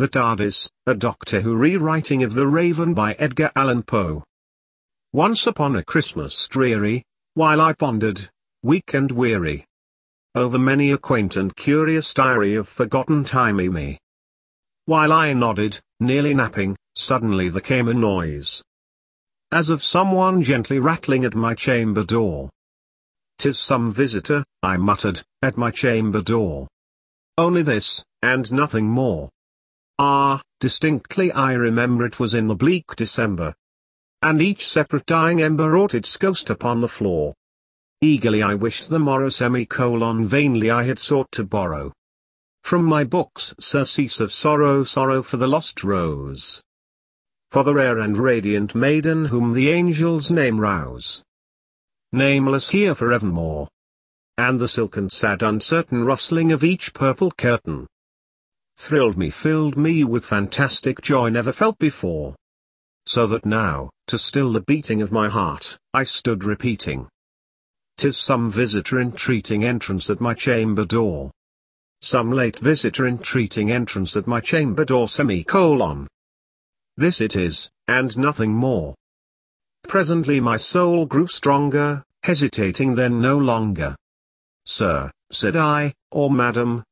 The TARDIS, a Doctor Who rewriting of The Raven by Edgar Allan Poe. Once upon a Christmas dreary, while I pondered, weak and weary, over many a quaint and curious diary of forgotten timey me. While I nodded, nearly napping, suddenly there came a noise. As of someone gently rattling at my chamber door. "'Tis some visitor," I muttered, "at my chamber door." Only this, and nothing more. Ah, distinctly I remember it was in the bleak December. And each separate dying ember wrought its ghost upon the floor. Eagerly I wished the morrow semicolon vainly I had sought to borrow. From my books surcease of sorrow sorrow for the lost rose. For the rare and radiant maiden whom the angels name Rose. Nameless here forevermore. And the silken sad uncertain rustling of each purple curtain thrilled me filled me with fantastic joy never felt before. So that now, to still the beating of my heart, I stood repeating. Tis some visitor entreating entrance at my chamber door. Some late visitor entreating entrance at my chamber door semicolon. This it is, and nothing more. Presently my soul grew stronger, hesitating then no longer. Sir, said I, or madam,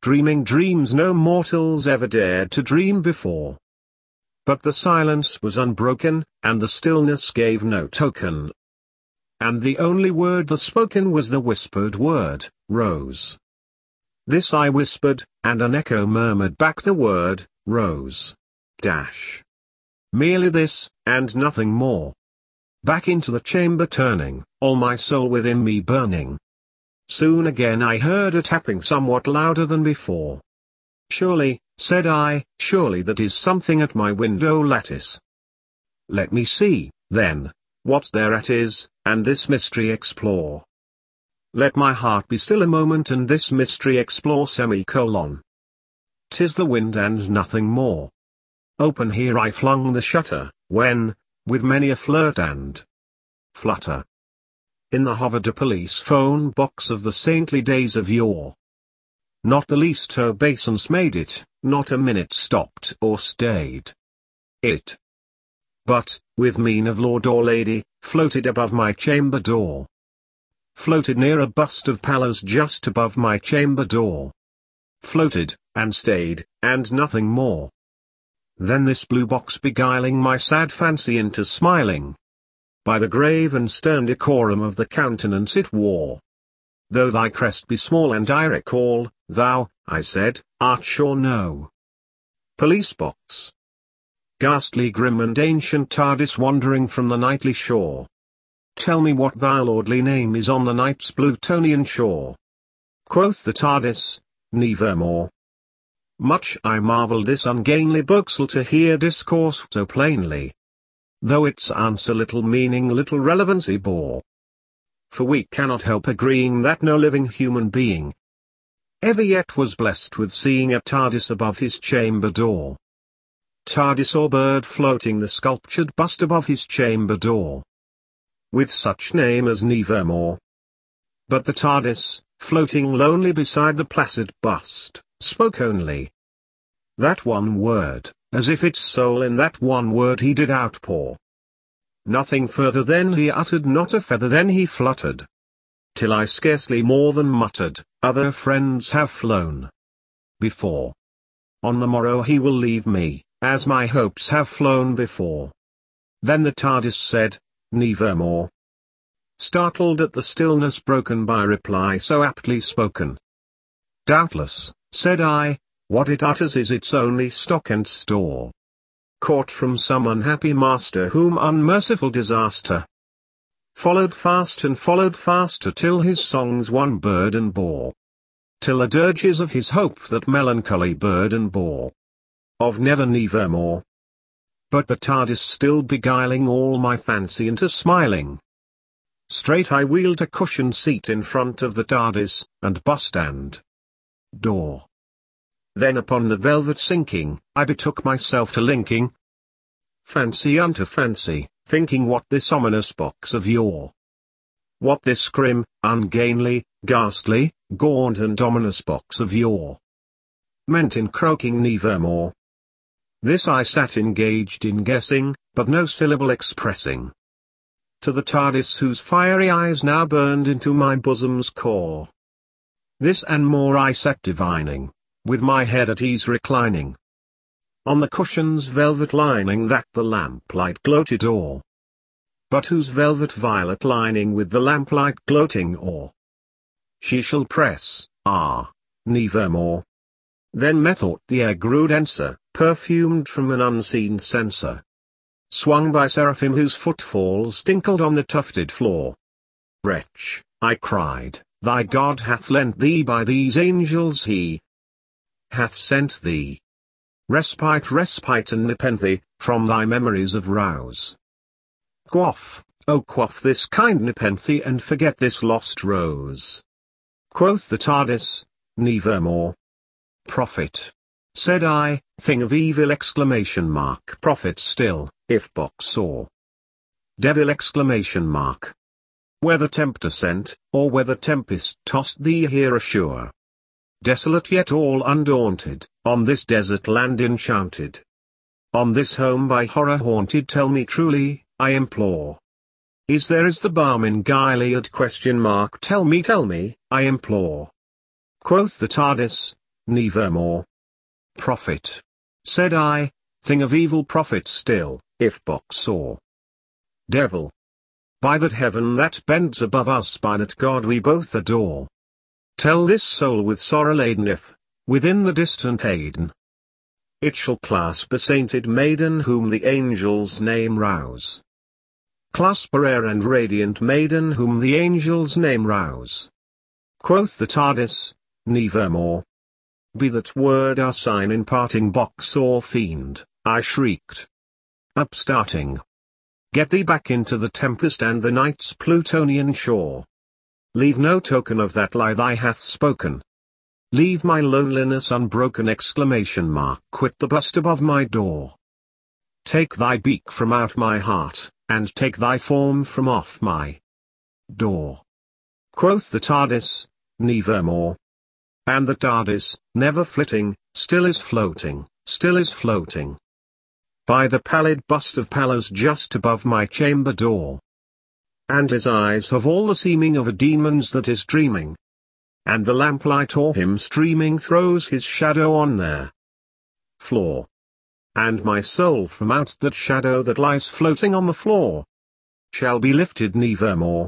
dreaming dreams no mortals ever dared to dream before. But the silence was unbroken, and the stillness gave no token. And the only word the spoken was the whispered word, Rose. This I whispered, and an echo murmured back the word, Rose. Dash. Merely this, and nothing more. Back into the chamber turning, all my soul within me burning. Soon again I heard a tapping somewhat louder than before. Surely, said I, surely that is something at my window lattice. Let me see, then, what thereat is, and this mystery explore. Let my heart be still a moment and this mystery explore semicolon. Tis the wind and nothing more. Open here I flung the shutter, when, with many a flirt and flutter, in the hovered police phone box of the saintly days of yore. Not the least obeisance made it, not a minute stopped or stayed. It. But, with mien of lord or lady, floated above my chamber door. Floated near a bust of Pallas just above my chamber door. Floated, and stayed, and nothing more. Then this blue box beguiling my sad fancy into smiling, by the grave and stern decorum of the countenance it wore. Though thy crest be small and I recall, thou, I said, art sure no. Police box. Ghastly grim and ancient TARDIS wandering from the nightly shore. Tell me what thy lordly name is on the night's Plutonian shore. Quoth the TARDIS, Nevermore. Much I marvel this ungainly boxel to hear discourse so plainly though its answer little meaning little relevancy bore. For we cannot help agreeing that no living human being ever yet was blessed with seeing a TARDIS above his chamber door. TARDIS or bird floating the sculptured bust above his chamber door. With such name as Nevermore. But the TARDIS, floating lonely beside the placid bust, spoke only that one word as if its soul in that one word he did outpour. Nothing further then he uttered not a feather then he fluttered. Till I scarcely more than muttered, other friends have flown. Before. On the morrow he will leave me, as my hopes have flown before. Then the TARDIS said, Nevermore. Startled at the stillness broken by reply so aptly spoken. Doubtless, said I, what it utters is its only stock and store. Caught from some unhappy master whom unmerciful disaster followed fast and followed faster till his songs one burden bore. Till the dirges of his hope that melancholy burden bore. Of never nevermore. but the TARDIS still beguiling all my fancy into smiling. Straight I wheeled a cushioned seat in front of the TARDIS, and bus stand. Door. Then upon the velvet sinking, I betook myself to linking. Fancy unto fancy, thinking what this ominous box of yore. What this grim, ungainly, ghastly, gaunt and ominous box of yore. Meant in croaking nevermore. This I sat engaged in guessing, but no syllable expressing. To the TARDIS whose fiery eyes now burned into my bosom's core. This and more I sat divining, with my head at ease reclining. On the cushion's velvet lining that the lamplight gloated o'er. But whose velvet violet lining with the lamplight gloating o'er. She shall press, ah, nevermore. Then methought the air grew denser, perfumed from an unseen censer. Swung by seraphim whose footfalls tinkled on the tufted floor. Wretch, I cried, thy God hath lent thee by these angels he hath sent thee. Respite respite and nepenthe, from thy memories of Rose. Quaff, oh quaff this kind nepenthe and forget this lost rose. Quoth the TARDIS, nevermore. Prophet. Said I, thing of evil exclamation mark prophet still, if box saw. Devil exclamation mark. Whether tempter sent, or whether tempest tossed thee here ashore. Desolate yet all undaunted, on this desert land enchanted. On this home by horror haunted tell me truly, I implore. Is there is the balm in Gilead question mark tell me tell me, I implore. Quoth the TARDIS, nevermore prophet. Said I, thing of evil prophet still, if box or Devil. By that heaven that bends above us by that God we both adore. Tell this soul with sorrow laden if, within the distant Aidenn, it shall clasp a sainted maiden whom the angels name Rose. Clasp a rare and radiant maiden whom the angels name Rose. Quoth the TARDIS, nevermore. Be that word our sign in parting box or fiend, I shrieked. Upstarting. Get thee back into the tempest and the night's Plutonian shore. Leave no token of that lie thy hath spoken. Leave my loneliness unbroken exclamation mark quit the bust above my door. Take thy beak from out my heart, and take thy form from off my door. Quoth the TARDIS, nevermore. And the TARDIS, never flitting, still is floating, still is floating. By the pallid bust of Pallas just above my chamber door. And his eyes have all the seeming of a demon's that is dreaming. And the lamplight o'er him streaming throws his shadow on there. Floor. And my soul from out that shadow that lies floating on the floor. Shall be lifted nevermore.